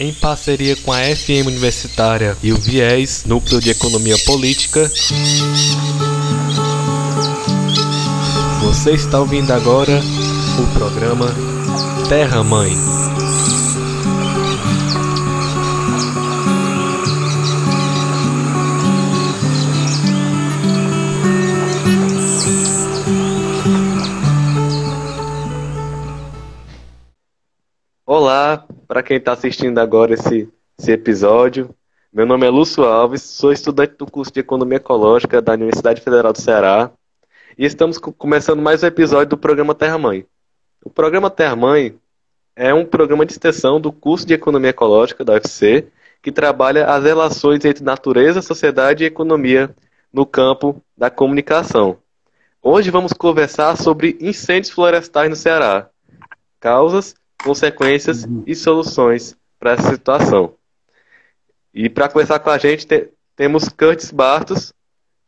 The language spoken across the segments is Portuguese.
Em parceria com a FM Universitária e o Viés, Núcleo de Economia Política, você está ouvindo agora o programa Terra Mãe. Para quem está assistindo agora esse, esse episódio. Meu nome é Lúcio Alves, sou estudante do curso de Economia Ecológica da Universidade Federal do Ceará e estamos começando mais um episódio do programa Terra Mãe. O programa Terra Mãe é um programa de extensão do curso de Economia Ecológica da UFC que trabalha as relações entre natureza, sociedade e economia no campo da comunicação. Hoje vamos conversar sobre incêndios florestais no Ceará, causas consequências uhum. e soluções para essa situação. E para conversar com a gente, te, temos Curtis Bartos,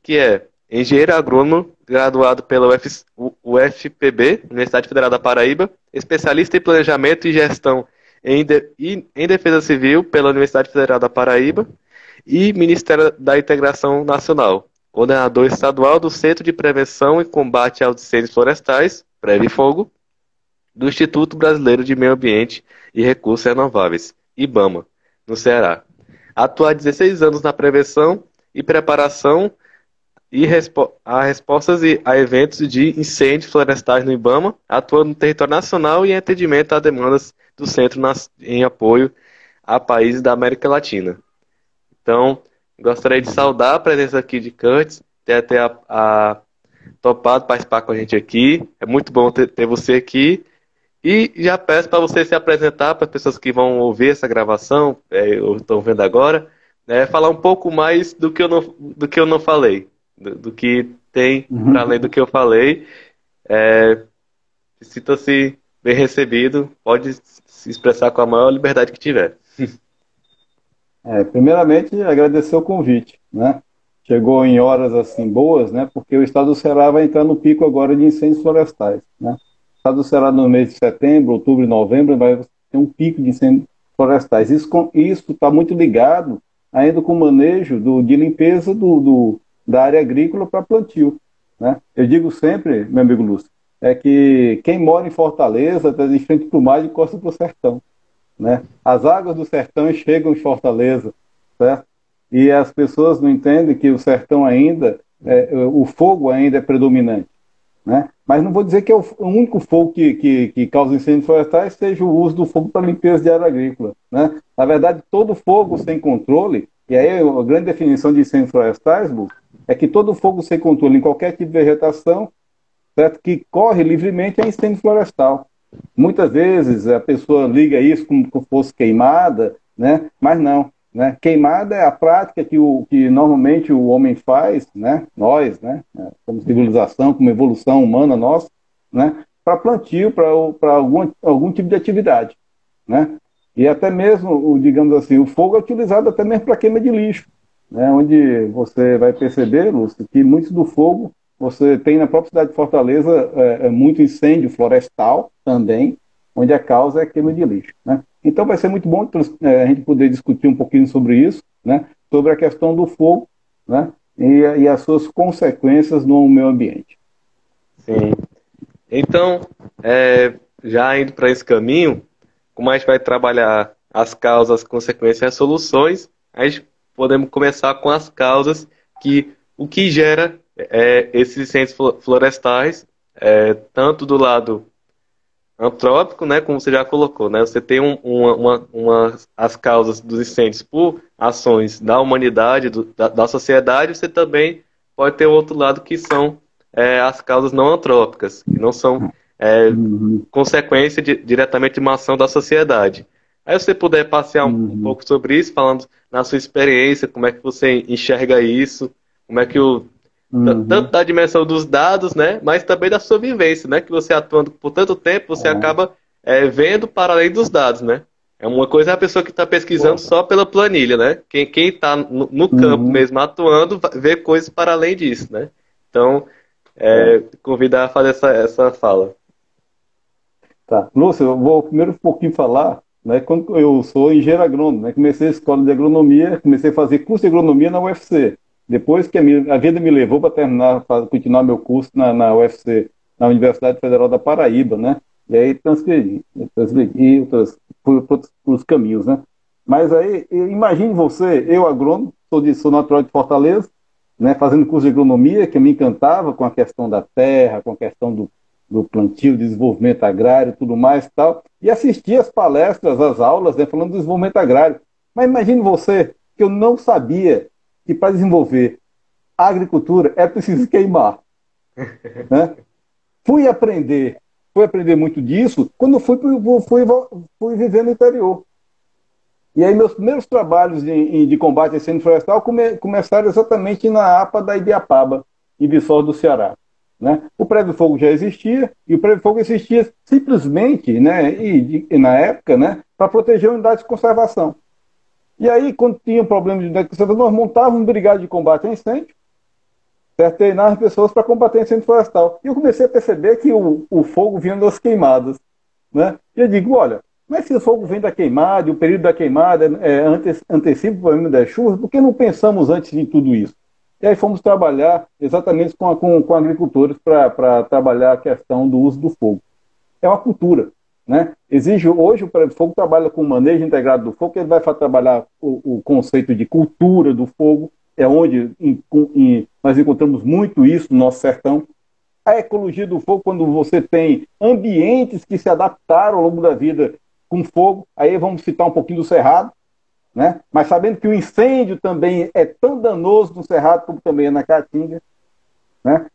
que é engenheiro agrônomo, graduado pela Uf, UFPB, Universidade Federal da Paraíba, especialista em planejamento e gestão em, de, em defesa civil pela Universidade Federal da Paraíba e Ministério da Integração Nacional, coordenador estadual do Centro de Prevenção e Combate aos Incêndios Florestais, Preve Fogo, do Instituto Brasileiro de Meio Ambiente e Recursos Renováveis, IBAMA, no Ceará. Atua há 16 anos na prevenção e preparação e respo a respostas a eventos de incêndios florestais no IBAMA, atuando no território nacional e em atendimento a demandas do centro em apoio a países da América Latina. Então, gostaria de saudar a presença aqui de Curtis, ter até a, a topado participar com a gente aqui. É muito bom ter, ter você aqui. E já peço para você se apresentar para as pessoas que vão ouvir essa gravação, é, ou estão vendo agora, né, falar um pouco mais do que eu não, do que eu não falei, do, do que tem uhum. para além do que eu falei. É, Sinta-se bem recebido, pode se expressar com a maior liberdade que tiver. É, primeiramente, agradecer o convite, né? Chegou em horas assim boas, né? Porque o estado do Ceará vai entrar no pico agora de incêndios florestais, né? Estado será no mês de setembro, outubro e novembro, vai ter um pico de incêndios florestais. Isso está muito ligado ainda com o manejo do, de limpeza do, do da área agrícola para plantio. Né? Eu digo sempre, meu amigo Lúcio, é que quem mora em Fortaleza está de frente para o mar e costa para o sertão. Né? As águas do sertão chegam em Fortaleza, certo? E as pessoas não entendem que o sertão ainda, é, o fogo ainda é predominante. Né? Mas não vou dizer que é o único fogo que, que, que causa incêndios florestais seja o uso do fogo para limpeza de área agrícola. Né? Na verdade, todo fogo sem controle, e aí a grande definição de incêndios florestais, é que todo fogo sem controle em qualquer tipo de vegetação, certo? que corre livremente é incêndio florestal. Muitas vezes a pessoa liga isso como se fosse queimada, né? mas não. Né? Queimada é a prática que, o, que normalmente o homem faz, né? nós, né? como civilização, como evolução humana nossa, né? para plantio, para algum, algum tipo de atividade. Né? E até mesmo, digamos assim, o fogo é utilizado até mesmo para queima de lixo, né? onde você vai perceber, Lúcio, que muito do fogo você tem na própria cidade de Fortaleza é, é muito incêndio florestal também, onde a causa é queima de lixo. Né? Então vai ser muito bom é, a gente poder discutir um pouquinho sobre isso, né? sobre a questão do fogo né? e, e as suas consequências no meio ambiente. Sim. Então, é, já indo para esse caminho, como a gente vai trabalhar as causas, as consequências e as soluções, a gente podemos começar com as causas que o que gera é, esses incêndios florestais, é, tanto do lado antrópico, né, como você já colocou, né, você tem um, uma, uma, uma, as causas dos incêndios por ações da humanidade, do, da, da, sociedade, você também pode ter outro lado que são é, as causas não antrópicas, que não são é, uhum. consequência de, diretamente de uma ação da sociedade. Aí você puder passear um, uhum. um pouco sobre isso, falando na sua experiência, como é que você enxerga isso, como é que o Uhum. Tanto da dimensão dos dados, né? Mas também da sua vivência, né? Que você atuando por tanto tempo, você uhum. acaba é, vendo para além dos dados, né? É uma coisa é a pessoa que está pesquisando só pela planilha, né? Quem está no, no, campo uhum. mesmo atuando, vê coisas para além disso, né? Então, é, convidar a fazer essa, essa fala. Tá. Lúcio, eu vou primeiro um pouquinho falar né, quando eu sou engenheiro agrônomo, né, comecei a escola de agronomia, comecei a fazer curso de agronomia na UFC. Depois que a, minha, a vida me levou para terminar, para continuar meu curso na, na UFC, na Universidade Federal da Paraíba, né? E aí transferi, transferi outras, por, por, por os caminhos, né? Mas aí, imagine você, eu agrônomo, sou, de, sou natural de Fortaleza, né, fazendo curso de agronomia, que me encantava com a questão da terra, com a questão do, do plantio, desenvolvimento agrário, tudo mais tal, e assistia as palestras, as aulas, né, falando do desenvolvimento agrário. Mas imagine você que eu não sabia que para desenvolver a agricultura é preciso queimar. né? Fui aprender, fui aprender muito disso quando fui, fui, fui viver no interior. E aí meus primeiros trabalhos de, de combate a incêndio florestal come, começaram exatamente na APA da Ibiapaba, em Viçosa do Ceará. Né? O prédio de fogo já existia, e o prédio de fogo existia simplesmente, né, e, e na época, né, para proteger unidades de conservação. E aí, quando tinha problema de conservação, nós montávamos um de combate a incêndio, certo? treinava pessoas para combater incêndio florestal. E eu comecei a perceber que o, o fogo vinha das queimadas. Né? E eu digo, olha, mas se o fogo vem da queimada, e o período da queimada é, ante, antecipa o problema das chuvas, por que não pensamos antes de tudo isso? E aí fomos trabalhar exatamente com, a, com, com agricultores para trabalhar a questão do uso do fogo. É uma cultura. Né? Exige, hoje o Fogo trabalha com o manejo integrado do fogo, ele vai trabalhar o, o conceito de cultura do fogo, é onde em, em, nós encontramos muito isso no nosso sertão. A ecologia do fogo, quando você tem ambientes que se adaptaram ao longo da vida com fogo. Aí vamos citar um pouquinho do Cerrado, né? mas sabendo que o incêndio também é tão danoso no Cerrado como também é na Caatinga. Né?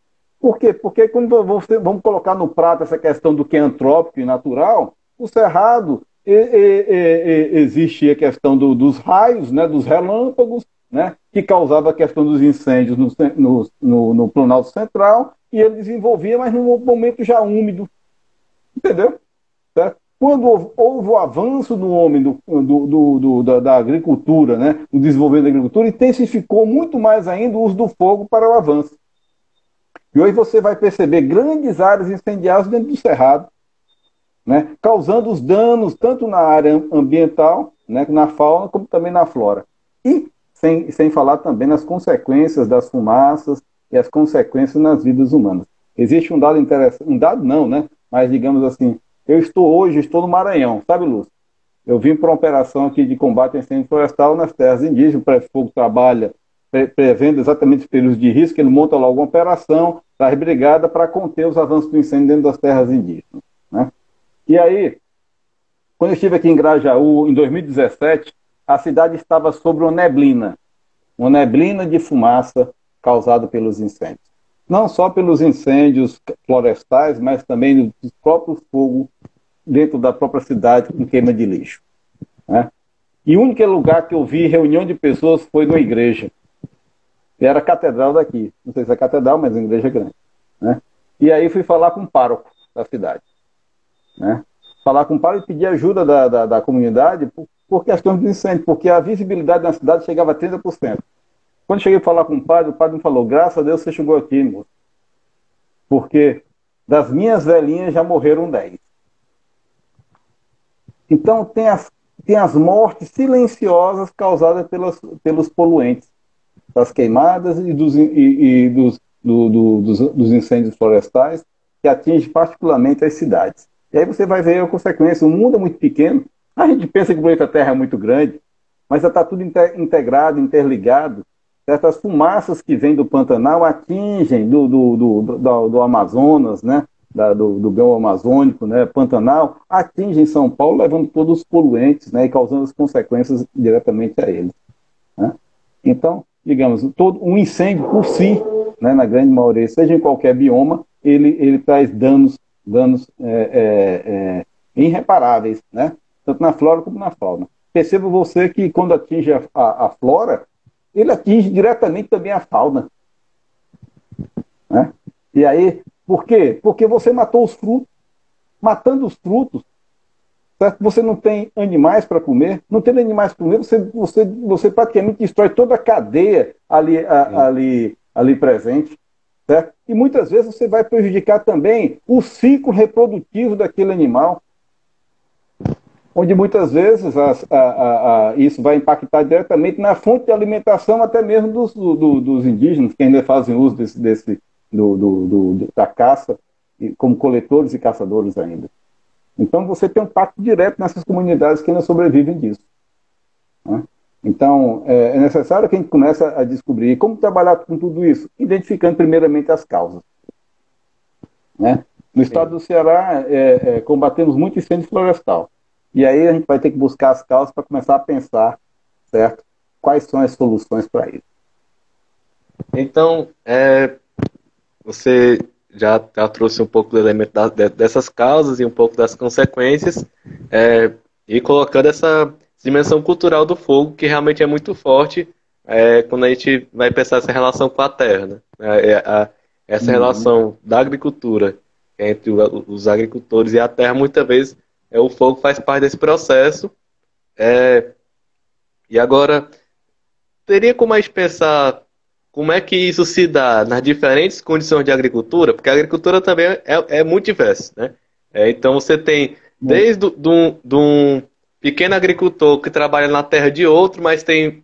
Por quê? Porque quando você, vamos colocar no prato essa questão do que é antrópico e natural, o Cerrado e, e, e, existe a questão do, dos raios, né, dos relâmpagos, né, que causava a questão dos incêndios no, no, no, no Planalto Central, e ele desenvolvia, mas num momento já úmido. Entendeu? Certo? Quando houve o avanço do homem do, do, do, da, da, agricultura, né, o desenvolvimento da agricultura, intensificou muito mais ainda o uso do fogo para o avanço. E hoje você vai perceber grandes áreas incendiadas dentro do cerrado, né, causando os danos tanto na área ambiental, né, na fauna, como também na flora. E sem, sem falar também nas consequências das fumaças e as consequências nas vidas humanas. Existe um dado interessante, um dado não, né, mas digamos assim, eu estou hoje, estou no Maranhão, sabe, Lúcio? Eu vim para uma operação aqui de combate a incêndio florestal nas terras indígenas. O Prefeito Fogo trabalha prevendo exatamente os períodos de risco, ele monta logo uma operação, traz brigada para conter os avanços do incêndio dentro das terras indígenas. Né? E aí, quando eu estive aqui em Grajaú, em 2017, a cidade estava sobre uma neblina, uma neblina de fumaça causada pelos incêndios não só pelos incêndios florestais, mas também dos próprios fogos dentro da própria cidade com queima de lixo. Né? E o único lugar que eu vi reunião de pessoas foi numa igreja. Era a catedral daqui. Não sei se é catedral, mas é uma igreja grande. Né? E aí fui falar com o pároco da cidade. Né? Falar com o pároco e pedir ajuda da, da, da comunidade por, por questões de incêndio, porque a visibilidade na cidade chegava a 30%. Quando cheguei a falar com o padre, o padre me falou: graças a Deus você chegou aqui, moço. Porque das minhas velhinhas já morreram dez. Então tem as, tem as mortes silenciosas causadas pelas, pelos poluentes, das queimadas e dos, e, e dos, do, do, dos, dos incêndios florestais, que atinge particularmente as cidades. E aí você vai ver a consequência. O mundo é muito pequeno. A gente pensa que o planeta Terra é muito grande, mas já está tudo integrado, interligado certas fumaças que vêm do Pantanal atingem do, do, do, do, do Amazonas, né? Da, do, do Gão Amazônico, né, Pantanal, atingem São Paulo, levando todos os poluentes né, e causando as consequências diretamente a eles. Né? Então, digamos, todo um incêndio por si, né, na grande maioria, seja em qualquer bioma, ele, ele traz danos, danos é, é, é, irreparáveis, né, tanto na flora como na fauna. Perceba você que quando atinge a, a, a flora, ele atinge diretamente também a fauna. Né? E aí, por quê? Porque você matou os frutos. Matando os frutos, certo? você não tem animais para comer. Não tendo animais para comer, você, você, você praticamente destrói toda a cadeia ali, a, ali, ali presente. Certo? E muitas vezes você vai prejudicar também o ciclo reprodutivo daquele animal. onde muitas vezes a, a, a, isso vai impactar diretamente na fonte de alimentação até mesmo dos, do, dos indígenas, que ainda fazem uso desse, desse do, do, da caça, como coletores e caçadores ainda. Então você tem um impacto direto nessas comunidades que ainda sobrevivem disso. Né? Então é, é necessário que a gente comece a descobrir como trabalhar com tudo isso, identificando primeiramente as causas. Né? No estado do Ceará, é, é, combatemos muito incêndio florestal. E aí a gente vai ter que buscar as causas para começar a pensar, certo? Quais são as soluções para isso. Então, é, você já, já, trouxe um pouco do elemento da, dessas causas e um pouco das consequências, é, e colocando essa dimensão cultural do fogo, que realmente é muito forte é, quando a gente vai pensar essa relação com a terra. Né? É, a, essa uhum. relação da agricultura entre os agricultores e a terra, muitas vezes, é, o fogo faz parte desse processo. É, e agora, teria como a gente pensar como é que isso se dá nas diferentes condições de agricultura? Porque a agricultura também é, é muito diversa, né? É, então você tem desde de um, de um pequeno agricultor que trabalha na terra de outro, mas tem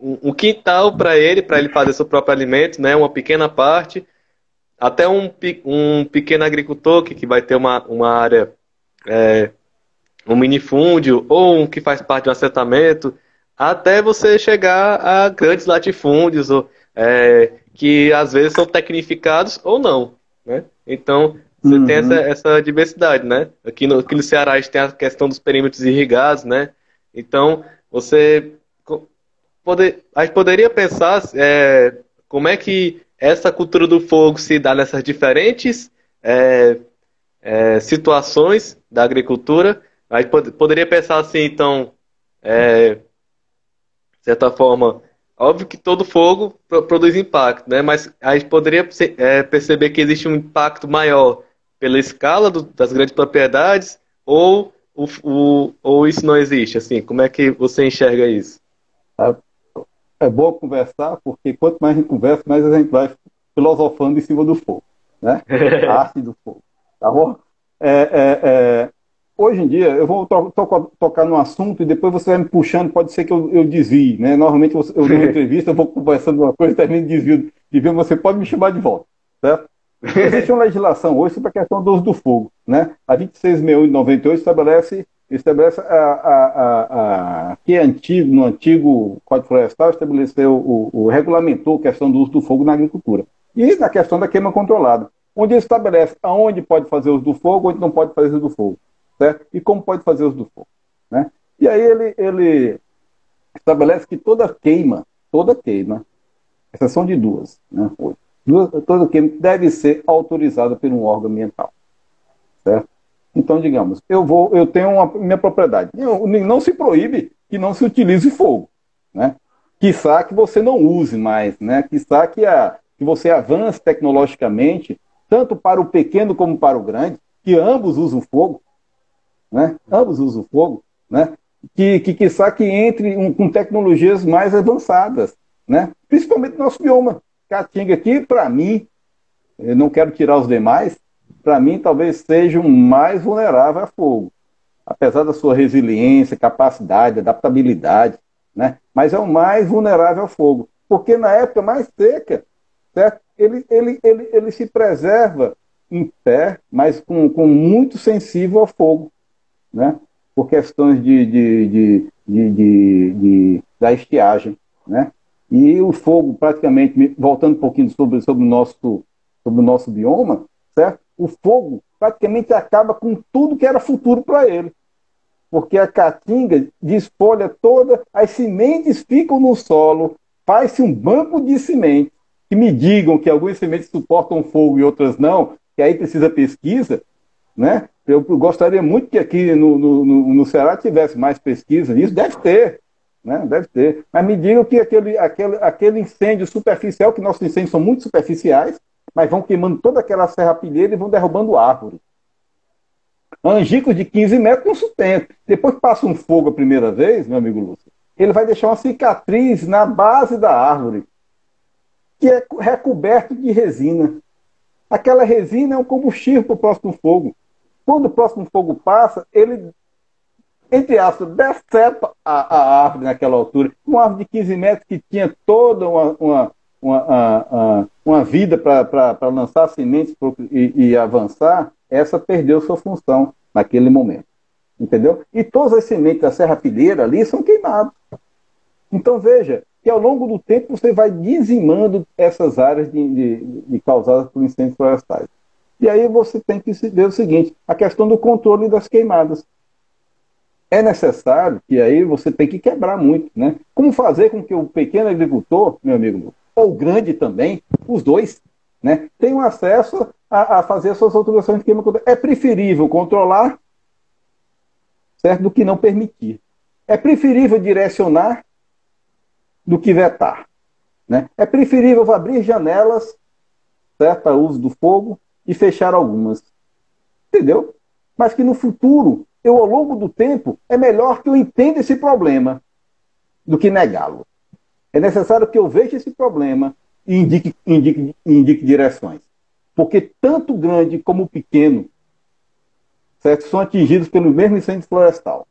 um, um quintal para ele, para ele fazer seu próprio alimento, né? Uma pequena parte, até um, um pequeno agricultor que, que vai ter uma, uma área é, um minifúndio ou um que faz parte de um assentamento, até você chegar a grandes latifúndios, ou, é, que às vezes são tecnificados ou não. Né? Então, você uhum. tem essa, essa diversidade. Né? Aqui, no, aqui no Ceará a gente tem a questão dos perímetros irrigados. Né? Então, você poder, a gente poderia pensar é, como é que essa cultura do fogo se dá nessas diferentes é, é, situações da agricultura a gente pod poderia pensar assim, então, é, de certa forma, óbvio que todo fogo pro produz impacto, né? Mas a gente poderia é, perceber que existe um impacto maior pela escala do, das grandes propriedades ou, o, o, ou isso não existe? Assim, como é que você enxerga isso? É, é bom conversar, porque quanto mais a gente conversa, mais a gente vai filosofando em cima do fogo, né? A arte do fogo, tá bom? É, é, é hoje em dia, eu vou to to tocar no assunto e depois você vai me puxando, pode ser que eu, eu desvie, né? Normalmente eu, eu numa entrevista, eu vou conversando uma coisa e termino desvio de ver, você pode me chamar de volta, certo? Existe uma legislação hoje sobre a questão do uso do fogo, né? A 2661 de 98 estabelece, estabelece a, a, a, a, que é antigo, no antigo Código Florestal, estabeleceu, o, o, regulamentou a questão do uso do fogo na agricultura. E na questão da queima controlada, onde estabelece aonde pode fazer uso do fogo, onde não pode fazer uso do fogo certo? E como pode fazer uso do fogo, né? E aí ele, ele estabelece que toda queima, toda queima, exceção de duas, né? Duas, toda queima deve ser autorizada por um órgão ambiental, certo? Então, digamos, eu vou, eu tenho uma minha propriedade, eu, não se proíbe que não se utilize fogo, né? Quiçá que você não use mais, né? Quiçá que, a, que você avance tecnologicamente, tanto para o pequeno como para o grande, que ambos usam fogo, né? ambos usam fogo, né? que, que, que, entre um, com tecnologias mais avançadas, né? principalmente no nosso bioma. Caatinga aqui, para mim, eu não quero tirar os demais, para mim talvez seja o mais vulnerável a fogo. Apesar da sua resiliência, capacidade, adaptabilidade, né? mas é o mais vulnerável ao fogo. Porque na época mais seca, certo? Ele, ele, ele, ele se preserva em pé, mas com, com muito sensível ao fogo né? por questões de, de, de, de, da estiagem. Né? E o fogo, praticamente, voltando um pouquinho sobre, sobre, o, nosso, sobre o nosso bioma, certo? o fogo praticamente acaba com tudo que era futuro para ele. Porque a caatinga desfolha toda, as sementes ficam no solo, faz-se um banco de sementes. Que me digam que algumas sementes suportam fogo e outras não, que aí precisa pesquisa, né? Eu gostaria muito que aqui no, no, no Ceará tivesse mais pesquisa nisso, deve ter, né? deve ter. Mas me digam que aquele, aquele, aquele incêndio superficial, que nossos incêndios são muito superficiais, mas vão queimando toda aquela serrapilheira e vão derrubando árvore. Angicos de 15 metros não sustenta. Depois que passa um fogo a primeira vez, meu amigo Lúcio, ele vai deixar uma cicatriz na base da árvore, que é recoberto de resina. Aquela resina é um combustível para o próximo fogo. Quando o próximo fogo passa, ele entre aspas, decepa a, a, árvore naquela altura. Uma árvore de 15 metros que tinha toda uma, uma, uma, uma vida para lançar sementes e, e avançar, essa perdeu sua função naquele momento. Entendeu? E todas as sementes da serrapilheira ali são queimadas. Então veja que ao longo do tempo você vai dizimando essas áreas de, de, de causadas por incêndios florestais. E aí você tem que ver o seguinte: a questão do controle das queimadas. É necessário que aí você tem que quebrar muito, né? Como fazer com que o pequeno agricultor, meu amigo, ou o grande também, os dois, né, tenham acesso a, a fazer suas autorizações de queima. É preferível controlar, certo, do que não permitir. É preferível direcionar do que vetar. Né? É preferível abrir janelas, certo, para uso do fogo, e fechar algumas. Entendeu? Mas que no futuro, eu ao longo do tempo, é melhor que eu entenda esse problema do que negá-lo. É necessário que eu veja esse problema e indique, indique, indique direções. Porque tanto grande como pequeno certo, são atingidos pelo mesmo incêndio florestal.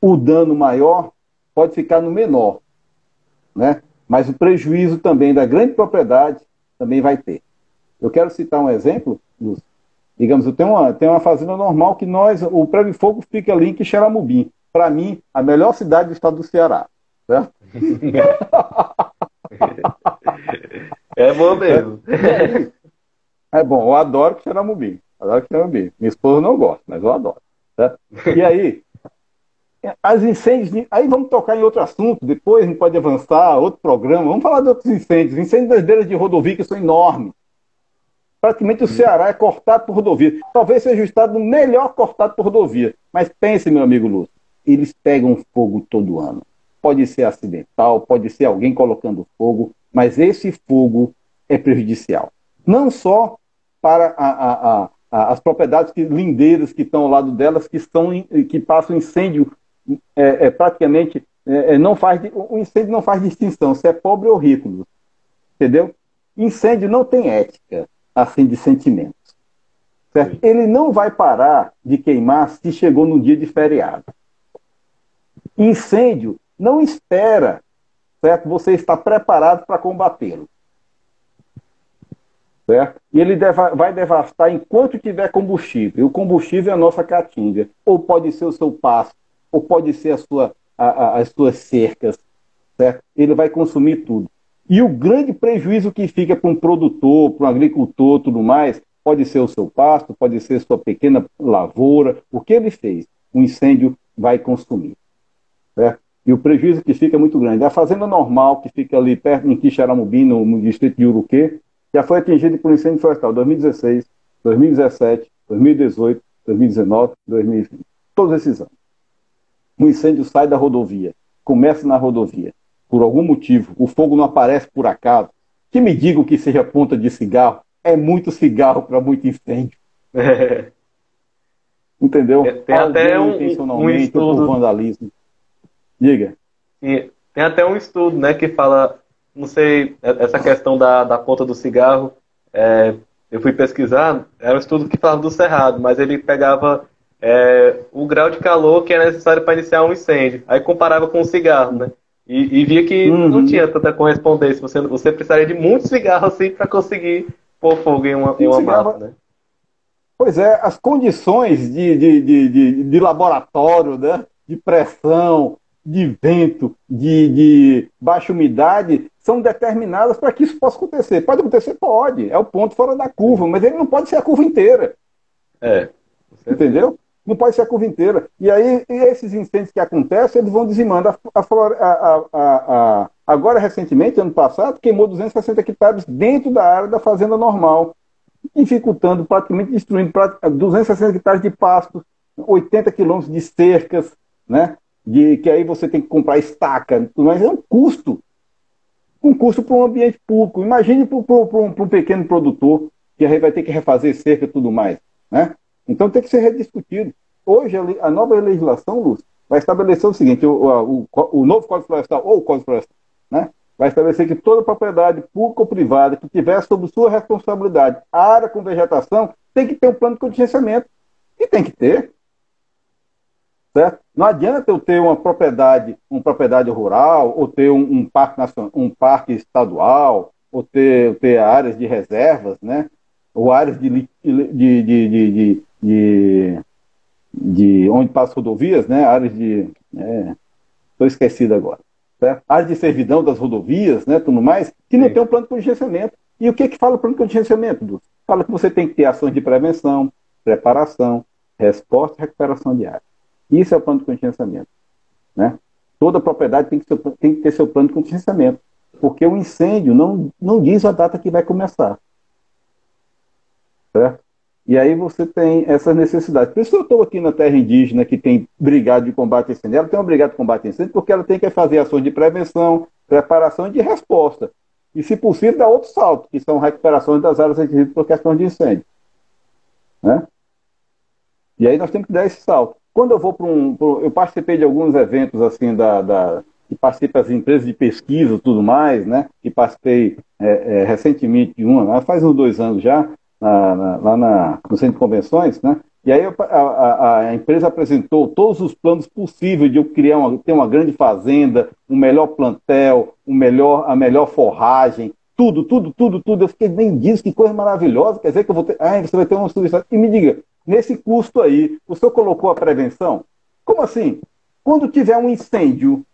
O dano maior pode ficar no menor, né? mas o prejuízo também da grande propriedade também vai ter. Eu quero citar um exemplo, Lúcio. Digamos, eu tenho uma, tenho uma fazenda normal que nós, o Prédio Fogo fica ali em Quixeramobim. Para mim, a melhor cidade do estado do Ceará. Certo? é bom mesmo. É, bom, eu adoro Quixeramobim. Adoro Quixeramobim. Minha esposa não gosta, mas eu adoro. Certo? E aí, as incêndios. Aí vamos tocar em outro assunto, depois a gente pode avançar, outro programa. Vamos falar de outros incêndios. Incêndios das beiras de rodovia que são enormes. Praticamente o Ceará é cortado por rodovia. Talvez seja o estado melhor cortado por rodovia. Mas pense, meu amigo Lúcio, eles pegam fogo todo ano. Pode ser acidental, pode ser alguém colocando fogo, mas esse fogo é prejudicial. Não só para a, a, a, as propriedades que, lindeiras que estão ao lado delas, que, estão, que passam incêndio é, é praticamente. É, é, não faz, o incêndio não faz distinção se é pobre ou rico. Entendeu? Incêndio não tem ética assim de sentimentos. Certo? Ele não vai parar de queimar se chegou no dia de feriado. Incêndio não espera, certo? Você está preparado para combatê-lo. Certo? E ele deva, vai devastar enquanto tiver combustível. E o combustível é a nossa caatinga. Ou pode ser o seu pasto, ou pode ser a sua, a, a, as suas cercas. Certo? Ele vai consumir tudo. E o grande prejuízo que fica para um produtor, para um agricultor, tudo mais, pode ser o seu pasto, pode ser sua pequena lavoura. O que ele fez? O incêndio vai consumir. Certo? E o prejuízo que fica é muito grande. A fazenda normal, que fica ali perto em Quixaramubim, no, no distrito de Uruquê, já foi atingida por incêndio florestal 2016, 2017, 2018, 2019, 2020. Todos esses anos. O incêndio sai da rodovia, começa na rodovia, por algum motivo, o fogo não aparece por acaso, que me digam que seja ponta de cigarro, é muito cigarro para muito incêndio. É. Entendeu? Tem até um, um estudo. vandalismo. Diga. Sim, tem até um estudo né, que fala, não sei, é, essa questão da, da ponta do cigarro. É, eu fui pesquisar, era um estudo que falava do cerrado, mas ele pegava é, o grau de calor que é necessário para iniciar um incêndio. Aí comparava com o cigarro, né? E, e via que uhum. não tinha tanta correspondência. Você, você precisaria de muito cigarro assim para conseguir pôr fogo em uma, em uma mata, né? Pois é, as condições de, de, de, de, de laboratório, né? de pressão, de vento, de, de baixa umidade, são determinadas para que isso possa acontecer. Pode acontecer? Pode. É o ponto fora da curva, mas ele não pode ser a curva inteira. É. Entendeu? Não pode ser a curva inteira. E aí, e esses incêndios que acontecem, eles vão dizimando. A, a, a, agora, recentemente, ano passado, queimou 260 hectares dentro da área da fazenda normal, dificultando, praticamente destruindo 260 hectares de pasto, 80 quilômetros de cercas, né? De, que aí você tem que comprar estaca, mas é um custo. Um custo para um ambiente público. Imagine para um, pequeno produtor, que aí vai ter que refazer cerca e tudo mais. Né? Então tem que ser rediscutido. Hoje, a nova legislação, Lúcio, vai estabelecer o seguinte: o, o, o novo Código Florestal, ou o Código Florestal, né, vai estabelecer que toda propriedade pública ou privada que tiver sob sua responsabilidade área com vegetação tem que ter um plano de contingenciamento. E tem que ter. Certo? Não adianta eu ter uma propriedade, uma propriedade rural, ou ter um, um parque nacional, um parque estadual, ou ter, ter áreas de reservas, né? ou áreas de, de, de, de, de, de onde passam rodovias, né? áreas de. Estou é, esquecido agora. Certo? Áreas de servidão das rodovias, né? tudo mais, que não Sim. tem um plano de contingenciamento. E o que, que fala o plano de contingenciamento? Fala que você tem que ter ações de prevenção, preparação, resposta e recuperação de área. Isso é o plano de contingenciamento. Né? Toda propriedade tem que, ter, tem que ter seu plano de contingenciamento, porque o incêndio não, não diz a data que vai começar. Certo? E aí você tem essas necessidades. Por isso eu estou aqui na terra indígena, que tem brigada de combate a incêndio. Ela tem uma brigada de combate a incêndio porque ela tem que fazer ações de prevenção, preparação e de resposta. E, se possível, dar outro salto, que são recuperações das áreas atingidas por questões de incêndio. Né? E aí nós temos que dar esse salto. Quando eu vou para um. eu participei de alguns eventos assim da. da que participei das empresas de pesquisa e tudo mais, né? Que participei é, é, recentemente de uma, faz uns dois anos já, na, na, lá na, no centro de convenções, né? E aí a, a, a, empresa apresentou todos os planos possíveis de eu criar uma, ter uma grande fazenda, um melhor plantel, um melhor, a melhor forragem, tudo, tudo, tudo, tudo. Eu fiquei bem disso, que coisa maravilhosa. Quer dizer que eu vou ter. Ah, você vai ter uma substância. E me diga, nesse custo aí, o senhor colocou a prevenção? Como assim? Quando tiver um incêndio,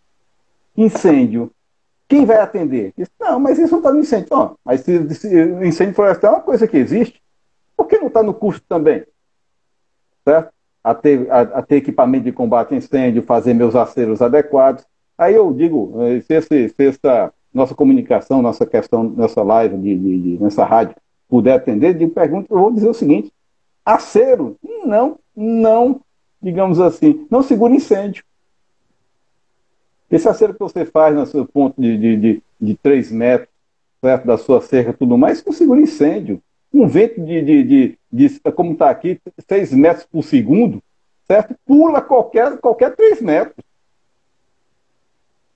incêndio, quem vai atender? Não, mas isso não está no incêndio. Mas se, se, incêndio florestal é uma coisa que existe. Por que não está no custo também? Certo? A ter, a, a ter, equipamento de combate a incêndio, fazer meus aceros adequados. Aí eu digo, eh, se, esse, se essa nossa comunicação, nossa questão, nossa live, de, de, de, nessa rádio, puder atender, de pergunta, eu vou dizer o seguinte: Acero, não, não, digamos assim, não segura incêndio. Esse acero que você faz no seu ponto de, de, de, de 3 metros, perto da sua cerca tudo mais, não segura incêndio. Um vento de, de, de, de como está aqui, 6 metros por segundo, certo? Pula qualquer, qualquer 3 metros.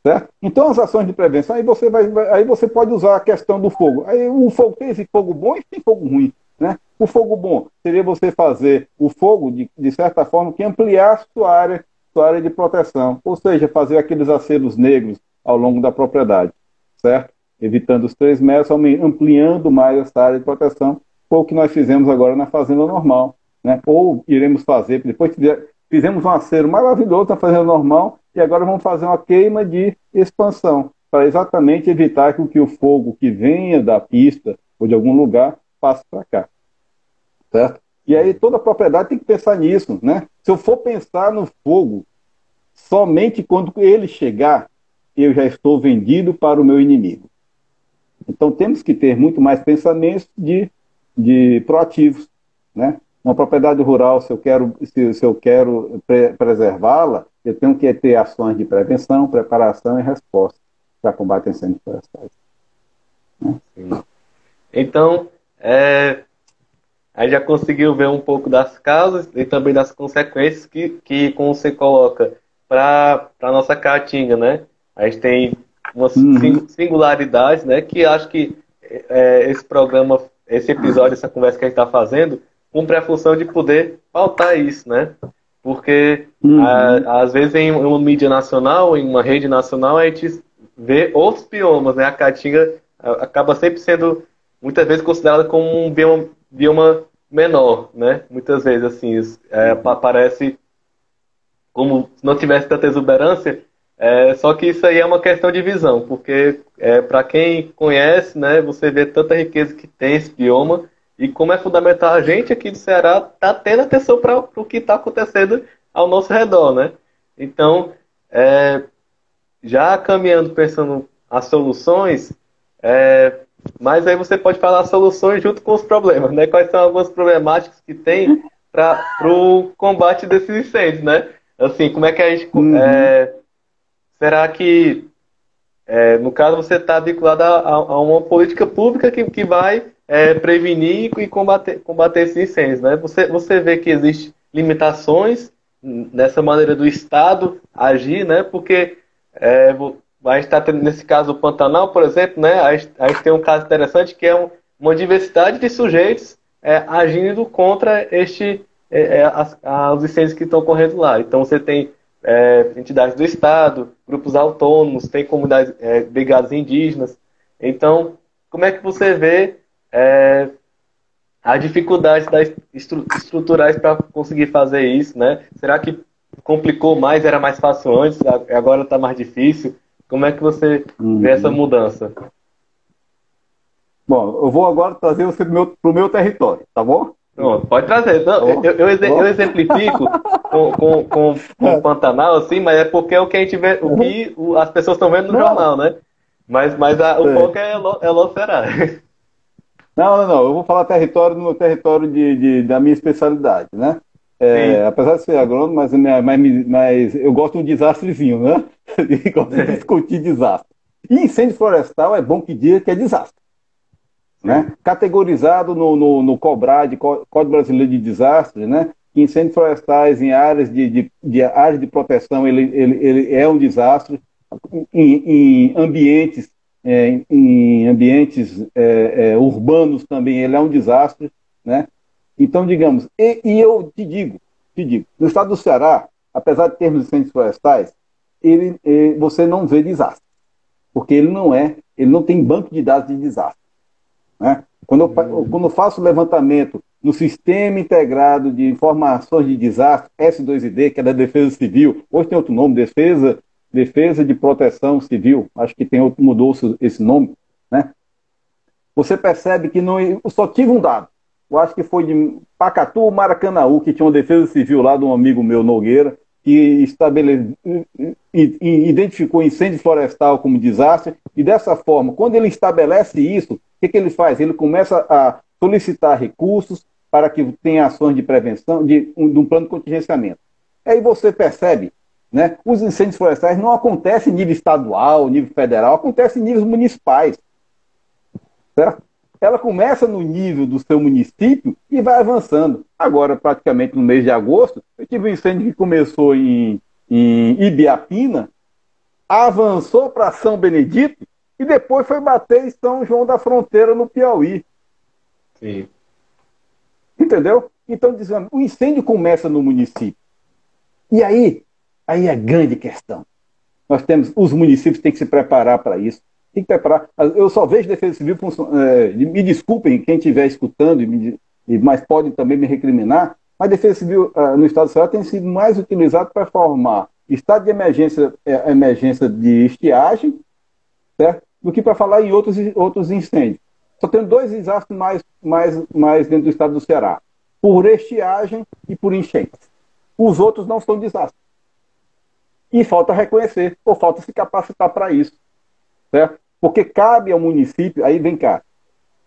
Certo? Então, as ações de prevenção, aí você, vai, aí você pode usar a questão do fogo. Aí o fogo tem esse fogo bom e tem fogo ruim. Né? O fogo bom seria você fazer o fogo, de, de certa forma, que ampliasse sua área, sua área de proteção, ou seja, fazer aqueles acelos negros ao longo da propriedade, certo? Evitando os três metros, ampliando mais essa área de proteção, foi o que nós fizemos agora na fazenda normal, né? Ou iremos fazer, depois fizemos um acero maravilhoso na fazenda normal e agora vamos fazer uma queima de expansão, para exatamente evitar que o fogo que venha da pista ou de algum lugar passo para cá. Certo? E aí toda propriedade tem que pensar nisso, né? Se eu for pensar no fogo, somente quando ele chegar, eu já estou vendido para o meu inimigo. Então temos que ter muito mais pensamentos de, de proativos, né? Uma propriedade rural, se eu quero, se, se eu quero pre preservá-la, eu tenho que ter ações de prevenção, preparação e resposta para combate a incêndios florestais. Né? Então, é, aí já conseguiu ver um pouco das causas e também das consequências que, que como você coloca, para a nossa caatinga, né? A gente tem umas uhum. singularidades, né? Que acho que é, esse programa, esse episódio, essa conversa que a gente está fazendo, cumpre a função de poder pautar isso, né? Porque uhum. a, às vezes em uma mídia nacional, em uma rede nacional, a gente vê outros biomas, né? A caatinga acaba sempre sendo muitas vezes considerada como um bioma, bioma menor, né? Muitas vezes, assim, é, parece como se não tivesse tanta exuberância, é, só que isso aí é uma questão de visão, porque é, para quem conhece, né, você vê tanta riqueza que tem esse bioma e como é fundamental a gente aqui do Ceará tá tendo atenção para o que está acontecendo ao nosso redor, né? Então, é, já caminhando pensando as soluções, é, mas aí você pode falar soluções junto com os problemas, né? Quais são algumas problemáticas que tem para o combate desses incêndios, né? Assim, como é que a gente. Uhum. É, será que, é, no caso, você está vinculado a, a, uma política pública que, que vai é, prevenir e combater, combater esses incêndios, né? Você, você vê que existem limitações nessa maneira do Estado agir, né? Porque é, a gente está tendo, nesse caso, o Pantanal, por exemplo, né? A gente, a gente tem um caso interessante que é um, uma diversidade de sujeitos é, agindo contra este, é, é, as, os incêndios que estão ocorrendo lá. Então você tem é, entidades do Estado, grupos autônomos, tem comunidades, é, brigadas indígenas. Então, como é que você vê é, a dificuldade das estru estruturais para conseguir fazer isso, né? Será que complicou mais, era mais fácil antes, agora está mais difícil? Como é que você uhum. vê essa mudança? Bom, eu vou agora trazer você para o meu território, tá bom? Pode trazer. Oh. eu, eu, eu, exemplifico com, com, com, com o Pantanal, assim, mas é porque é o que a gente vê, o que as pessoas estão vendo no não. jornal, né? Mas, mas a, o foco é, é Locerá. Não, não, não. Eu vou falar território no território de, de da minha especialidade, né? É, apesar de ser agrônomo, mas, mas, mas, eu gosto de um desastrezinho, né? E de discutir desastre. E incêndio florestal é bom que diga que é desastre. Né? Categorizado no, no, no COBRAD, Código Brasileiro de Desastres, né? incêndios florestais em áreas de, de, de, áreas de proteção ele, ele, ele é um desastre. Em, em ambientes é, em ambientes é, é, urbanos também ele é um desastre, né? Então, digamos, e, e, eu te digo, te digo, no estado do Ceará, apesar de termos incêndios florestais, ele, ele, você não vê desastre, porque ele não é, ele não tem banco de dados de desastre. Né? Quando, eu, quando eu faço levantamento no Sistema Integrado de Informações de Desastre, S2ID, que é da Defesa Civil, hoje tem outro nome, Defesa, Defesa de Proteção Civil, acho que tem outro, mudou esse nome, né? Você percebe que não, eu só tive um dado, eu acho que foi de Pacatu, Maracanaú, que tinha uma defesa civil lá de um amigo meu, Nogueira, que estabele... identificou incêndio florestal como desastre, e dessa forma, quando ele estabelece isso, o que, que ele faz? Ele começa a solicitar recursos para que tenha ações de prevenção, de um, de um plano de contingenciamento. Aí você percebe, né, os incêndios florestais não acontecem em nível estadual, nível federal, acontecem em níveis municipais. Certo? Ela começa no nível do seu município e vai avançando. Agora, praticamente no mês de agosto, eu tive um incêndio que começou em, em Ibiapina, avançou para São Benedito e depois foi bater em São João da Fronteira, no Piauí. Sim. Entendeu? Então, dizendo, o incêndio começa no município. E aí, aí é a grande questão. Nós temos, os municípios têm que se preparar para isso tem que preparar. Eu só vejo defesa civil, é, me desculpem quem estiver escutando, mas podem também me recriminar, mas defesa civil é, no Estado do Ceará tem sido mais utilizado para formar estado de emergência, é, emergência de estiagem, certo? do que para falar em outros, outros incêndios. Só tem dois desastres mais, mais, mais dentro do estado do Ceará: por estiagem e por enchentes. Os outros não são desastres. E falta reconhecer, ou falta se capacitar para isso certo? Porque cabe ao município, aí vem cá,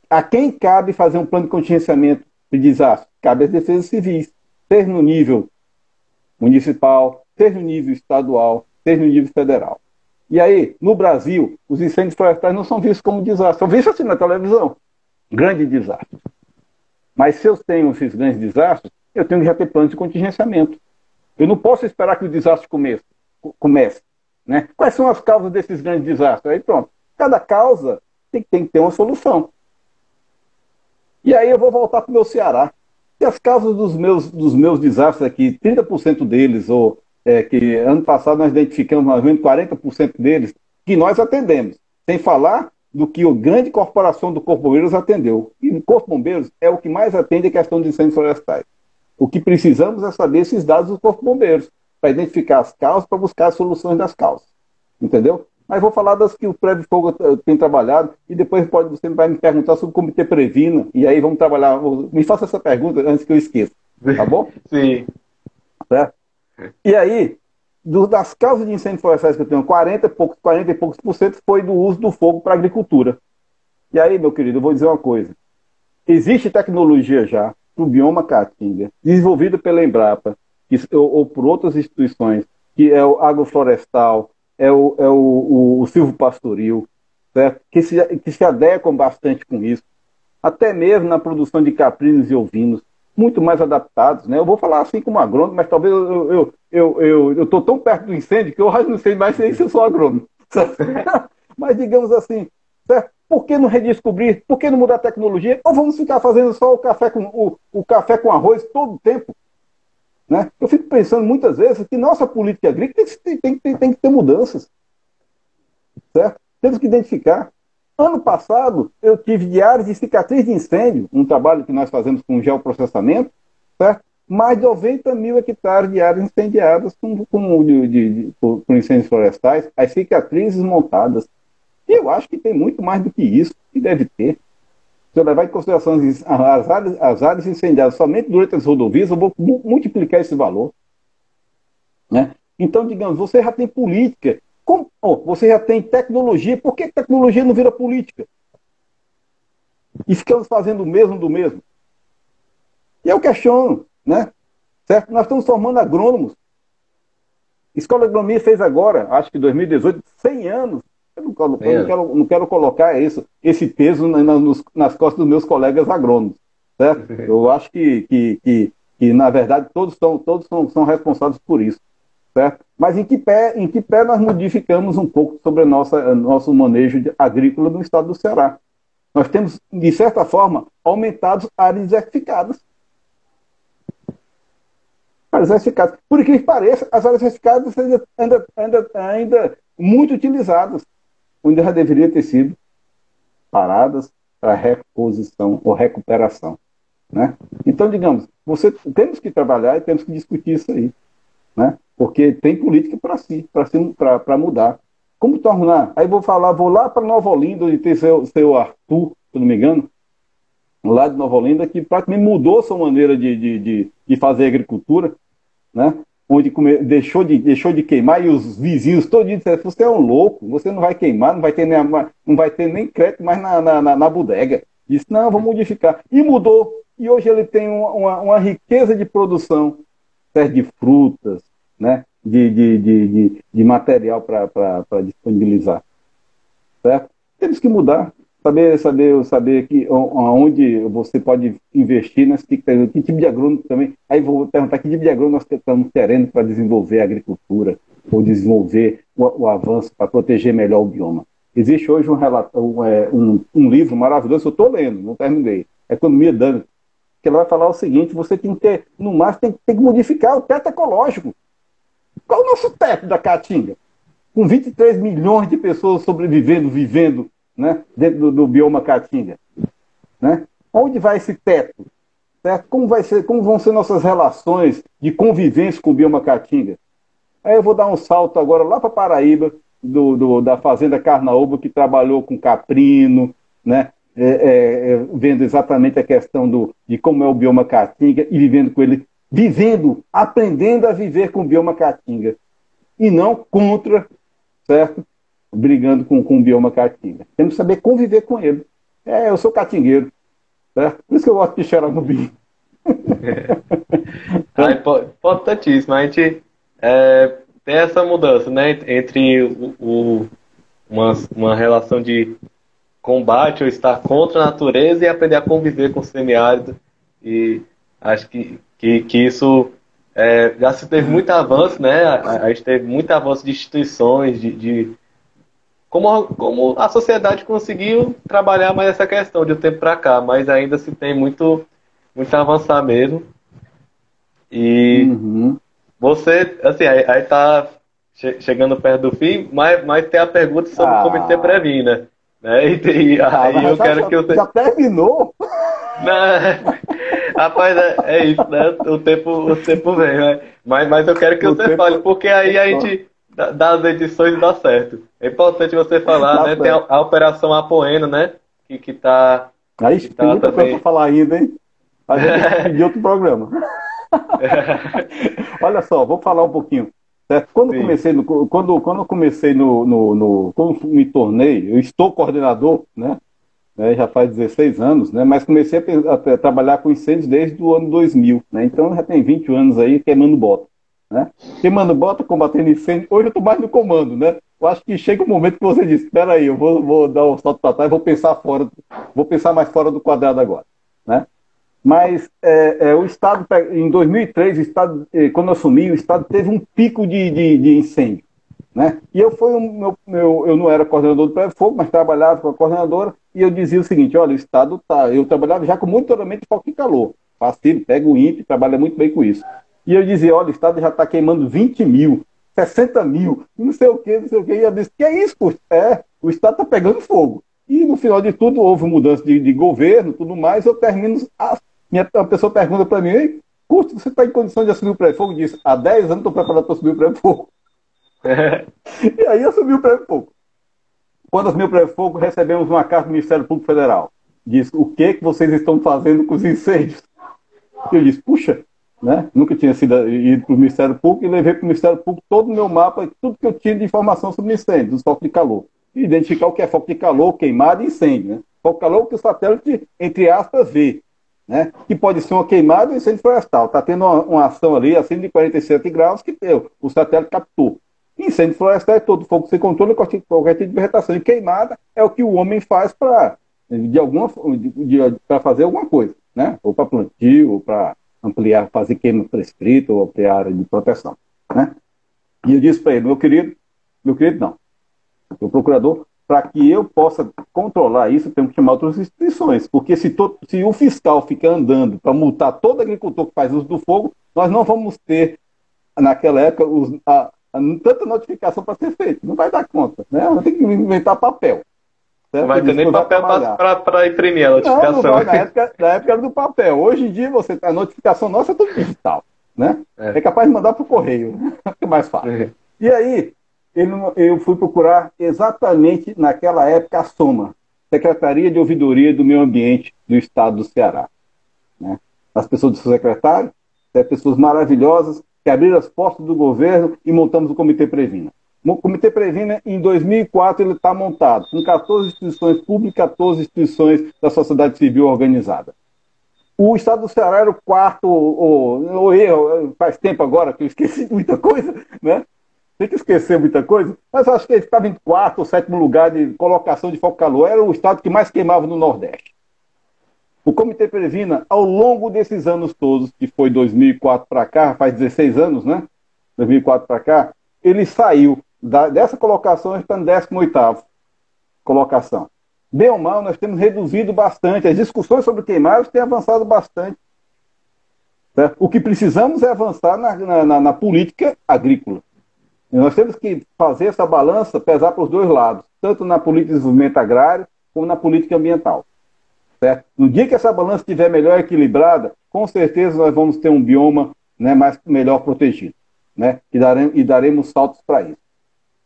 a quem cabe fazer um plano de contingenciamento de desastre? Cabe às defesas civis, seja no nível municipal, seja no nível estadual, seja no nível federal. E aí, no Brasil, os incêndios florestais não são vistos como desastre, são vistos assim na televisão. Grande desastre. Mas se eu tenho esses grandes desastres, eu tenho que já ter plano de contingenciamento. Eu não posso esperar que o desastre comece. comece. Né? Quais são as causas desses grandes desastres? Aí pronto. Cada causa tem, tem que ter uma solução. E aí eu vou voltar para o meu Ceará. E as causas dos meus, dos meus desastres aqui, 30% deles, ou é, que ano passado nós identificamos mais ou menos 40% deles, que nós atendemos. Sem falar do que a grande corporação do Corpo Bombeiros atendeu. E o Corpo Bombeiros é o que mais atende a questão de incêndios florestais. O que precisamos é saber esses dados do Corpo Bombeiros para identificar as causas, para buscar as soluções das causas. Entendeu? Mas vou falar das que o Prévio Fogo tem trabalhado e depois pode, você vai me perguntar sobre o Comitê Previna e aí vamos trabalhar. Me faça essa pergunta antes que eu esqueça. Tá bom? Sim. Certo? E aí, do, das causas de incêndio florestais que eu tenho, 40 e, poucos, 40 e poucos por cento foi do uso do fogo para agricultura. E aí, meu querido, eu vou dizer uma coisa. Existe tecnologia já para o bioma caatinga, desenvolvida pela Embrapa, ou, ou por outras instituições, que é o agroflorestal, é o, é o, o, o silvo pastoril, certo? Que, se, que se adequam bastante com isso, até mesmo na produção de caprinos e ovinos, muito mais adaptados, né? Eu vou falar assim como agrônomo, mas talvez eu eu eu eu, eu tô tão perto do incêndio que eu não sei mais se eu sou agrônomo. mas digamos assim, certo? Por que não redescobrir? Por que não mudar a tecnologia? Ou vamos ficar fazendo só o café com o, o café com arroz todo o tempo? Né? Eu fico pensando muitas vezes que nossa política agrícola tem, tem, tem, tem que ter mudanças. Certo? Temos que identificar. Ano passado, eu tive diários de cicatriz de incêndio, um trabalho que nós fazemos com geoprocessamento, certo? mais de 90 mil hectares de áreas incendiadas com, com, de, de, de, incêndios florestais, as cicatrizes montadas. E eu acho que tem muito mais do que isso, que deve ter. Se levar em consideração as áreas, as áreas incendiadas somente durante as rodovias, eu vou multiplicar esse valor. Né? Então, digamos, você já tem política, como, oh, você já tem tecnologia, por que tecnologia não vira política? E ficamos fazendo o mesmo do mesmo. E eu questiono, né? Certo? Nós estamos formando agrônomos. Escola de Agronomia fez agora, acho que 2018, 100 anos. Eu não, eu não, quero, não quero, colocar isso, esse peso na, nas, nas costas dos meus colegas agrônomos. Certo? Eu acho que, que, que, que na verdade, todos, são, todos são, são responsáveis por isso. Certo? Mas em que, pé, em que pé nós modificamos um pouco sobre nossa, nosso manejo agrícola no estado do Ceará? Nós temos, de certa forma, aumentado áreas desertificadas áreas retificadas. Por que pareça, as áreas ainda, ainda, ainda, ainda muito utilizadas, onde já deveria ter sido paradas para reposição ou recuperação. Né? Então, digamos, você, temos que trabalhar e temos que discutir isso aí. Né? Porque tem política para si, para mudar. Como tornar? Aí vou falar, vou lá para Nova Olinda, onde tem seu, seu Arthur, se não me engano, lá de Nova Olinda, que praticamente mudou sua maneira de, de, de, de fazer agricultura, né? Onde come... deixou, de, deixou de queimar e os vizinhos todos disseram, você é um louco, você não vai queimar, não vai ter nem, não vai ter nem crédito mais na, na, na, na bodega. Disse, não, vou modificar. E mudou. E hoje ele tem uma, uma, uma riqueza de produção certo? de frutas, né? de, de, de, de, de material para disponibilizar. Certo? Temos que mudar saber saber saber que onde você pode investir nesse que, que tipo de agrônomo também. Aí vou perguntar que tipo de agrônomo nós estamos querendo para desenvolver a agricultura ou desenvolver o, o avanço para proteger melhor o bioma. Existe hoje um, um, é, um, livro maravilhoso eu estou lendo não terminei. Economia dando que ela vai falar o seguinte você tem que ter no máximo tem, tem que modificar o teto ecológico. Qual o nosso teto da caatinga? Com 23 milhões de pessoas sobrevivendo vivendo né, dentro do, do bioma caatinga. Né? Onde vai esse teto? Certo? Como, vai ser, como vão ser nossas relações de convivência com o bioma caatinga? Aí eu vou dar um salto agora lá para Paraíba, do, do, da Fazenda Carnaúba, que trabalhou com caprino, né? É, é, é, vendo exatamente a questão do, de como é o bioma caatinga e vivendo com ele, vivendo, aprendendo a viver com o bioma caatinga, e não contra, certo? Brigando com, com o bioma caatinga. Temos que saber conviver com ele. É, eu sou catingueiro. Por isso que eu gosto de xeramubim. É. ah, importantíssimo. A gente é, tem essa mudança né, entre o, o, uma, uma relação de combate ou estar contra a natureza e aprender a conviver com o semiárido. E acho que, que, que isso é, já se teve muito avanço, né? A, a, gente teve muito avanço de instituições, de, de como, como a sociedade conseguiu trabalhar mais essa questão de um tempo para cá, mas ainda se tem muito, muito a avançar mesmo. E uhum. você, assim, aí, aí tá che chegando perto do fim, mas, mas tem a pergunta sobre ah. o comitê Previna. Né? E, e ah, aí eu quero já, que você. Já terminou? Não, rapaz, é, é, isso, né? O tempo, o tempo vem, né? mas, mas eu quero que o você tempo... fale, porque aí a gente das edições dá certo. É importante você falar, dá né? Certo. Tem a, a, Operação Apoena, né? Que, que tá. Aí que tá tem muita também... coisa pra falar ainda, hein? A gente de outro programa. Olha só, vou falar um pouquinho. Certo? Quando Sim. comecei no, quando, quando eu comecei no, no, no, Quando me tornei, eu estou coordenador, né? né já faz 16 anos, né? Mas comecei a, a, a, trabalhar com incêndios desde o ano 2000, né? Então já tem 20 anos aí queimando bota. Né? Queimando bota, combatendo incêndio. Hoje eu estou mais no comando, né? Eu acho que chega um momento que você diz, espera aí, eu vou, vou dar um salto para trás, vou pensar fora, vou pensar mais fora do quadrado agora, né? Mas é, é, o Estado, em 2003, o Estado, é, quando eu assumi, o Estado teve um pico de, de, de incêndio. Né? E eu fui um, eu não era coordenador do Prévio Fogo, mas trabalhava com a coordenadora, e eu dizia o seguinte, olha, o Estado tá. Eu trabalhava já com monitoramento de foco e calor. Facilito, pego o INPE, trabalha muito bem com isso. E eu dizia, olha, o Estado já está queimando 20 mil, 60 mil, não sei o que, não sei o que. E eu disse, que é isso, Curtis? É, o Estado está pegando fogo. E no final de tudo houve mudança de, de governo, tudo mais, eu termino. A, minha, a pessoa pergunta para mim, Curtis, você está em condição de assumir o pré-fogo? Disse, há 10 anos estou preparado para assumir o pré-fogo. e aí assumi o pré-fogo. Quando assumi o pré-fogo, recebemos uma carta do Ministério Público Federal. Diz, o que, que vocês estão fazendo com os incêndios? Eu disse, puxa, né? Nunca tinha sido ido para o Ministério Público e levei para o Ministério Público todo o meu mapa, tudo que eu tinha de informação sobre incêndio, do foco de calor. E identificar o que é foco de calor, queimada e incêndio. Né? Foco de calor que o satélite, entre aspas, vê. Né? Que pode ser uma queimada ou incêndio florestal. Está tendo uma, uma, ação ali acima de 47 graus que deu, o satélite captou. Incêndio florestal é todo fogo sem controle, qualquer tipo de vegetação. E queimada é o que o homem faz para de alguma para fazer alguma coisa, né? Ou para plantio, ou para ampliar, fazer queima prescrita ou ampliar a área de proteção. Né? E eu disse para ele, meu querido, meu querido não, o procurador, para que eu possa controlar isso, eu tenho que chamar outras instituições, porque se, todo, se o fiscal fica andando para multar todo agricultor que faz uso do fogo, nós não vamos ter, naquela época, os, a, a, tanta notificação para ser feita, não vai dar conta, né? Tem que inventar papel. Não vai ter nem papel para imprimir a notificação. Não, não vai. Na, época, na época era do papel. Hoje em dia, você a notificação nossa é tudo digital. Né? É, é capaz de mandar para o correio. É mais fácil. É. E aí, eu fui procurar exatamente naquela época a Soma, Secretaria de Ouvidoria do Meio Ambiente do Estado do Ceará. Né? As pessoas do seu secretário, né, pessoas maravilhosas, que abriram as portas do governo e montamos o Comitê Previna. O Comitê Previna, em 2004, ele está montado com 14 instituições públicas, 14 instituições da sociedade civil organizada. O Estado do Ceará era o quarto, ou, eu, faz tempo agora que eu esqueci muita coisa, né? Tem que esquecer muita coisa, mas acho que ele estava em quarto ou sétimo lugar de colocação de foco calor. Era o estado que mais queimava no Nordeste. O Comitê Previna, ao longo desses anos todos, que foi 2004 para cá, faz 16 anos, né? 2004 para cá, ele saiu da, dessa colocação está no 18 colocação. Bem ou mal, nós temos reduzido bastante. As discussões sobre queimados têm avançado bastante. Certo? O que precisamos é avançar na, na, na política agrícola. E nós temos que fazer essa balança, pesar para os dois lados, tanto na política de desenvolvimento agrário como na política ambiental. Certo? No dia que essa balança estiver melhor equilibrada, com certeza nós vamos ter um bioma né, mais, melhor protegido. Né? E, daremos, e daremos saltos para isso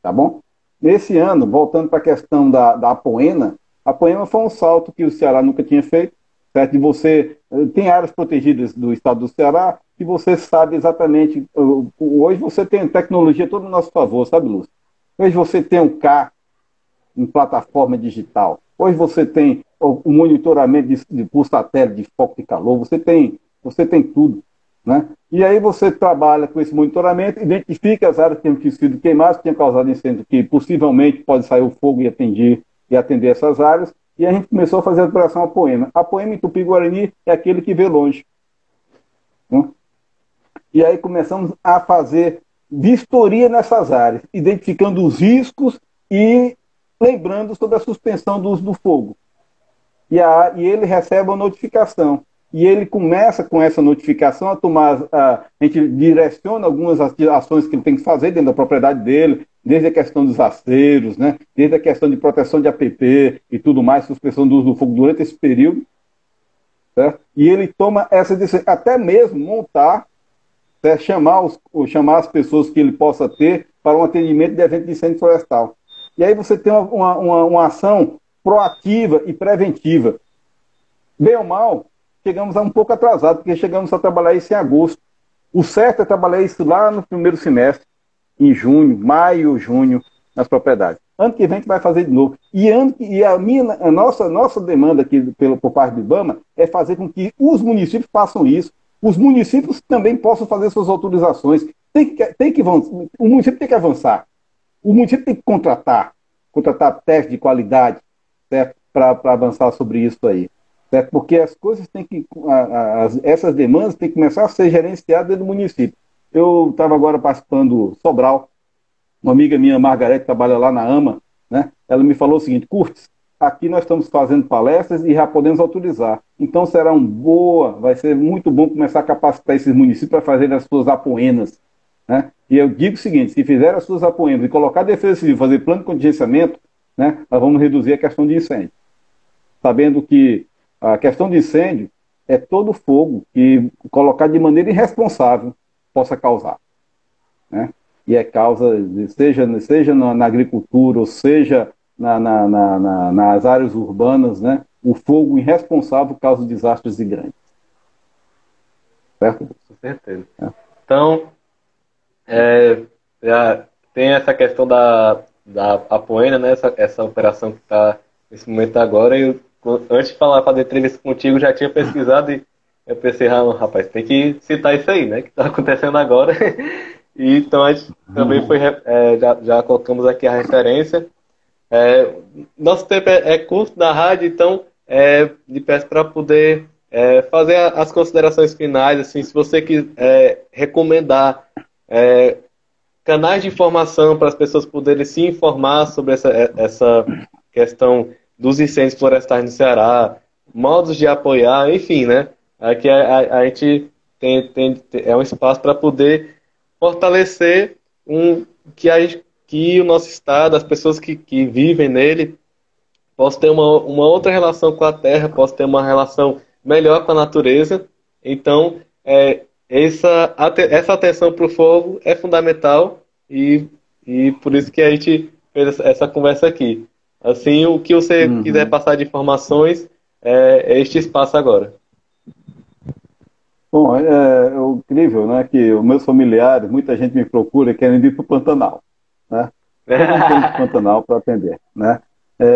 tá bom? Nesse ano, voltando para a questão da, da Apoena, a Apoena foi um salto que o Ceará nunca tinha feito, certo? De você, eh, tem áreas protegidas do estado do Ceará que você sabe exatamente, hoje você tem tecnologia todo no nosso favor, sabe, Lúcio? Hoje você tem um K em plataforma digital, hoje você tem o monitoramento de, de, por satélite de foco de calor, você tem, você tem tudo. Né? E aí você trabalha com esse monitoramento, identifica as áreas que tinham sido queimadas, que tinham causado incêndio, que possivelmente pode sair o fogo e atender, e atender essas áreas, e a gente começou a fazer a operação Apoema. Apoema em Tupi-Guarani é aquele que vê longe. Né? E aí começamos a fazer vistoria nessas áreas, identificando os riscos e lembrando sobre a suspensão do uso do fogo. E, a, e ele recebe a notificação e ele começa com essa notificação a tomar, a, gente direciona algumas ações que ele tem que fazer dentro da propriedade dele, desde a questão dos aceiros, né, desde a questão de proteção de APP e tudo mais, suspensão do uso do fogo durante esse período, certo? e ele toma essa decisão, até mesmo montar, certo? chamar, os, chamar as pessoas que ele possa ter para um atendimento de evento de incêndio florestal. E aí você tem uma, uma, uma ação proativa e preventiva. Bem ou mal, chegamos a um pouco atrasado, porque chegamos a trabalhar isso em agosto. O certo é trabalhar isso lá no primeiro semestre, em junho, maio, junho, nas propriedades. Ano que vem a gente vai fazer de novo. E, ano, e a, minha, a nossa, nossa demanda aqui pelo, por parte do IBAMA é fazer com que os municípios façam isso. Os municípios também possam fazer suas autorizações. Tem que, tem que, o município tem que avançar. O município tem que contratar, contratar teste de qualidade para avançar sobre isso aí certo? porque as coisas têm que, as, essas demandas têm que começar a ser gerenciadas dentro do município. Eu estava agora participando Sobral, uma amiga minha, Margarete, trabalha lá na AMA, né? ela me falou o seguinte, Curtis, aqui nós estamos fazendo palestras e já podemos autorizar. Então será um boa, vai ser muito bom começar a capacitar esses municípios para fazer as suas apoenas. Né? E eu digo o seguinte: se fizer as suas apoenas e colocar a defesa civil, fazer plano de contingenciamento, né, nós vamos reduzir a questão de incêndio. Sabendo que a questão de incêndio é todo fogo que colocar de maneira irresponsável possa causar. Né? E é causa, seja, seja na, agricultura, ou seja na, na, na, nas áreas urbanas, né? o fogo irresponsável causa desastres grandes. Certo? Com certeza. É. Então, é, tem essa questão da, da Apoena, né? essa, essa operação que está nesse momento agora, e antes de falar, fazer entrevista contigo, já tinha pesquisado e eu pensei, ah, rapaz, tem que citar isso aí, né? Que está acontecendo agora. e, então a gente também foi, é, já, já colocamos aqui a referência. É, nosso tempo é, é, curto da rádio, então é, lhe peço para poder é, fazer as considerações finais, assim, se você quiser é, recomendar é, canais de informação para as pessoas poderem se informar sobre essa, essa questão dos incêndios florestais no Ceará, modos de apoiar, enfim, né? Aqui a, a, a gente tem, tem, é um espaço para poder fortalecer um que, a, que o nosso estado, as pessoas que, que vivem nele, possam ter uma, uma outra relação com a terra, possam ter uma relação melhor com a natureza. Então, é, essa, essa atenção para o fogo é fundamental e, e por isso que a gente fez essa conversa aqui. Assim, o que você uhum. quiser passar de informações, é, é este espaço agora. Bom, é, é incrível, né, que os meus familiares, muita gente me procura querendo ir para o Pantanal, né? Tenho Pantanal para atender, né? É,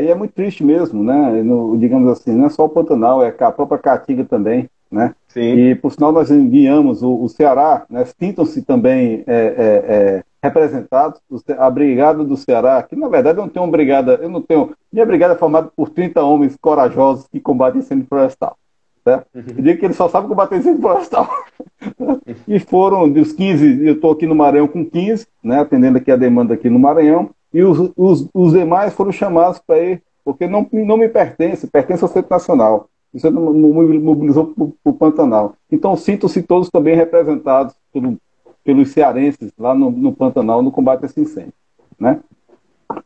é, e é muito triste mesmo, né? No, digamos assim, não é só o Pantanal, é a própria Caatinga também, né? Sim. E por sinal nós enviamos o, o Ceará, né? Sintam-se também é, é, é representados, a Brigada do Ceará, que na verdade eu não tenho uma brigada, eu não tenho. Minha brigada é formada por 30 homens corajosos que combatem incêndio florestal. Certo? Uhum. Eu digo que eles só sabem combater incêndio florestal. e foram dos 15, eu estou aqui no Maranhão com 15, né, atendendo aqui a demanda aqui no Maranhão, e os, os, os demais foram chamados para ir, porque não, não me pertence, pertence ao Centro Nacional. Você não mobilizou para o Pantanal. Então, sintam-se todos também representados pelo pelos cearenses lá no, no Pantanal no combate a esse incêndio. Né?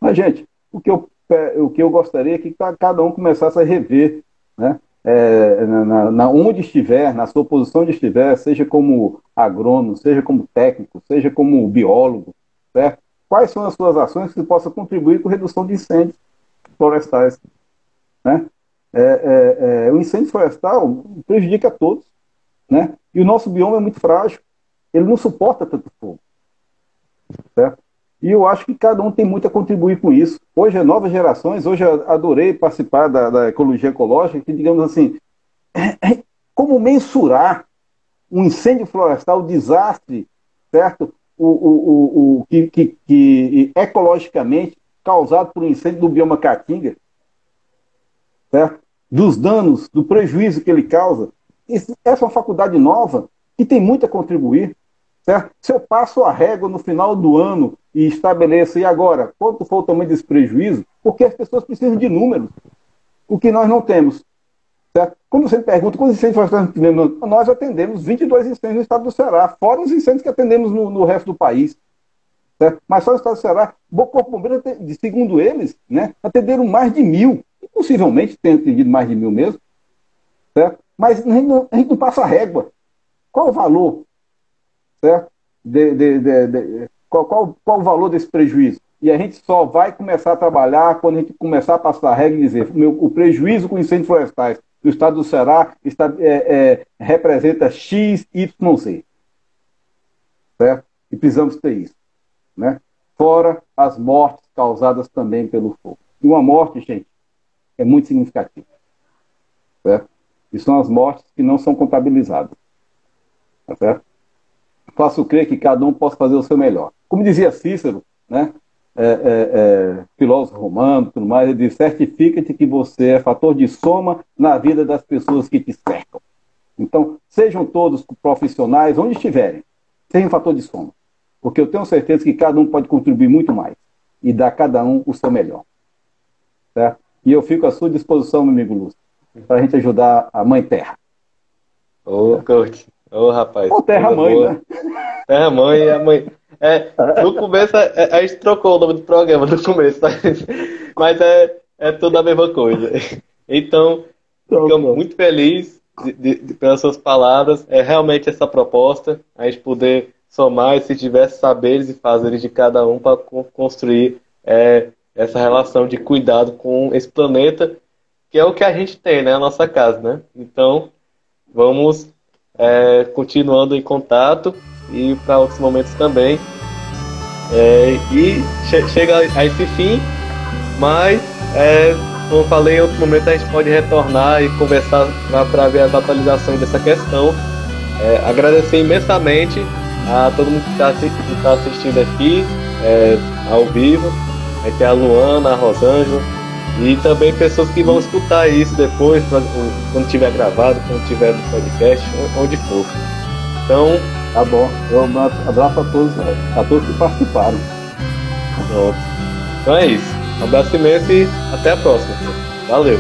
Mas, gente, o que eu, o que eu gostaria é que cada um começasse a rever né? É, na, na, onde estiver, na sua posição onde estiver, seja como agrônomo, seja como técnico, seja como biólogo, certo? quais são as suas ações que possam contribuir com a redução de incêndios florestais. Né? É, é, é, o incêndio florestal prejudica a todos, né? e o nosso bioma é muito frágil ele não suporta tanto fogo. Certo? E eu acho que cada um tem muito a contribuir com isso. Hoje, novas gerações, hoje eu adorei participar da, da ecologia ecológica, que, digamos assim, como mensurar um incêndio florestal, o desastre, certo? O, o, o, o que, que, que, ecologicamente causado por um incêndio do bioma caatinga, certo? Dos danos, do prejuízo que ele causa. Essa é uma faculdade nova que tem muito a contribuir. Certo? Se eu passo a régua no final do ano e estabeleço, e agora, quanto for o tamanho desse prejuízo? Porque as pessoas precisam de números, o que nós não temos. Certo? Quando você me pergunta quantos incêndios nós nós atendemos 22 incêndios no estado do Ceará, fora os incêndios que atendemos no, no resto do país. Certo? Mas só no estado do Ceará, o Corpo Bombeiro, segundo eles, né, atenderam mais de mil. E possivelmente tem atendido mais de mil mesmo. Certo? Mas a gente não, a gente não passa a régua. Qual o valor certo? De, de, de, qual, qual, qual o valor desse prejuízo? E a gente só vai começar a trabalhar quando a gente começar a passar a regra e dizer meu, o prejuízo com incêndios florestais do estado do Ceará está, é, é, representa X, Y, Z. Certo? E precisamos ter isso. Né? Fora as mortes causadas também pelo fogo. E uma morte, gente, é muito significativa. Certo? E são as mortes que não são contabilizadas. Tá certo? Faço crer que cada um possa fazer o seu melhor. Como dizia Cícero, né, é, é, é, filósofo romano, tudo mais, ele diz: certifica-te que você é fator de soma na vida das pessoas que te cercam. Então, sejam todos profissionais, onde estiverem, sejam fator de soma. Porque eu tenho certeza que cada um pode contribuir muito mais e dar a cada um o seu melhor. Certo? E eu fico à sua disposição, meu amigo Lúcio, para a gente ajudar a Mãe Terra. Ô, coach. Ô, rapaz. Ô, Terra-mãe, né? Terra-mãe, a mãe. É, no começo a, a, gente trocou o nome do programa no começo, tá? mas é, é tudo a mesma coisa. Então, ficamos muito felizes de, de, de, pelas suas palavras. É realmente essa proposta, a gente poder somar esses diversos saberes e fazeres de cada um para construir é, essa relação de cuidado com esse planeta, que é o que a gente tem, né? A nossa casa, né? Então, vamos é, continuando em contato e para outros momentos também. É, e che chega a esse fim, mas, é, como falei, em outro momento a gente pode retornar e conversar para ver as atualizações dessa questão. É, agradecer imensamente a todo mundo que está tá assistindo aqui é, ao vivo. Aí tem a Luana, a Rosângela e também pessoas que vão escutar isso depois, quando tiver gravado, quando tiver no podcast, onde for. Então. Tá bom. Eu abraço a todos, a todos que participaram. Pronto. Então é isso. Um abraço imenso e até a próxima. Valeu.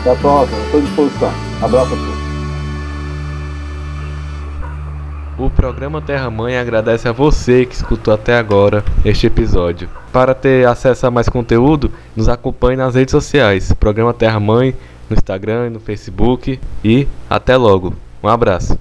Até a próxima. Estou à disposição. Abraço a todos. O programa Terra Mãe agradece a você que escutou até agora este episódio. Para ter acesso a mais conteúdo, nos acompanhe nas redes sociais. Programa Terra Mãe no Instagram no Facebook. E até logo. Um abraço.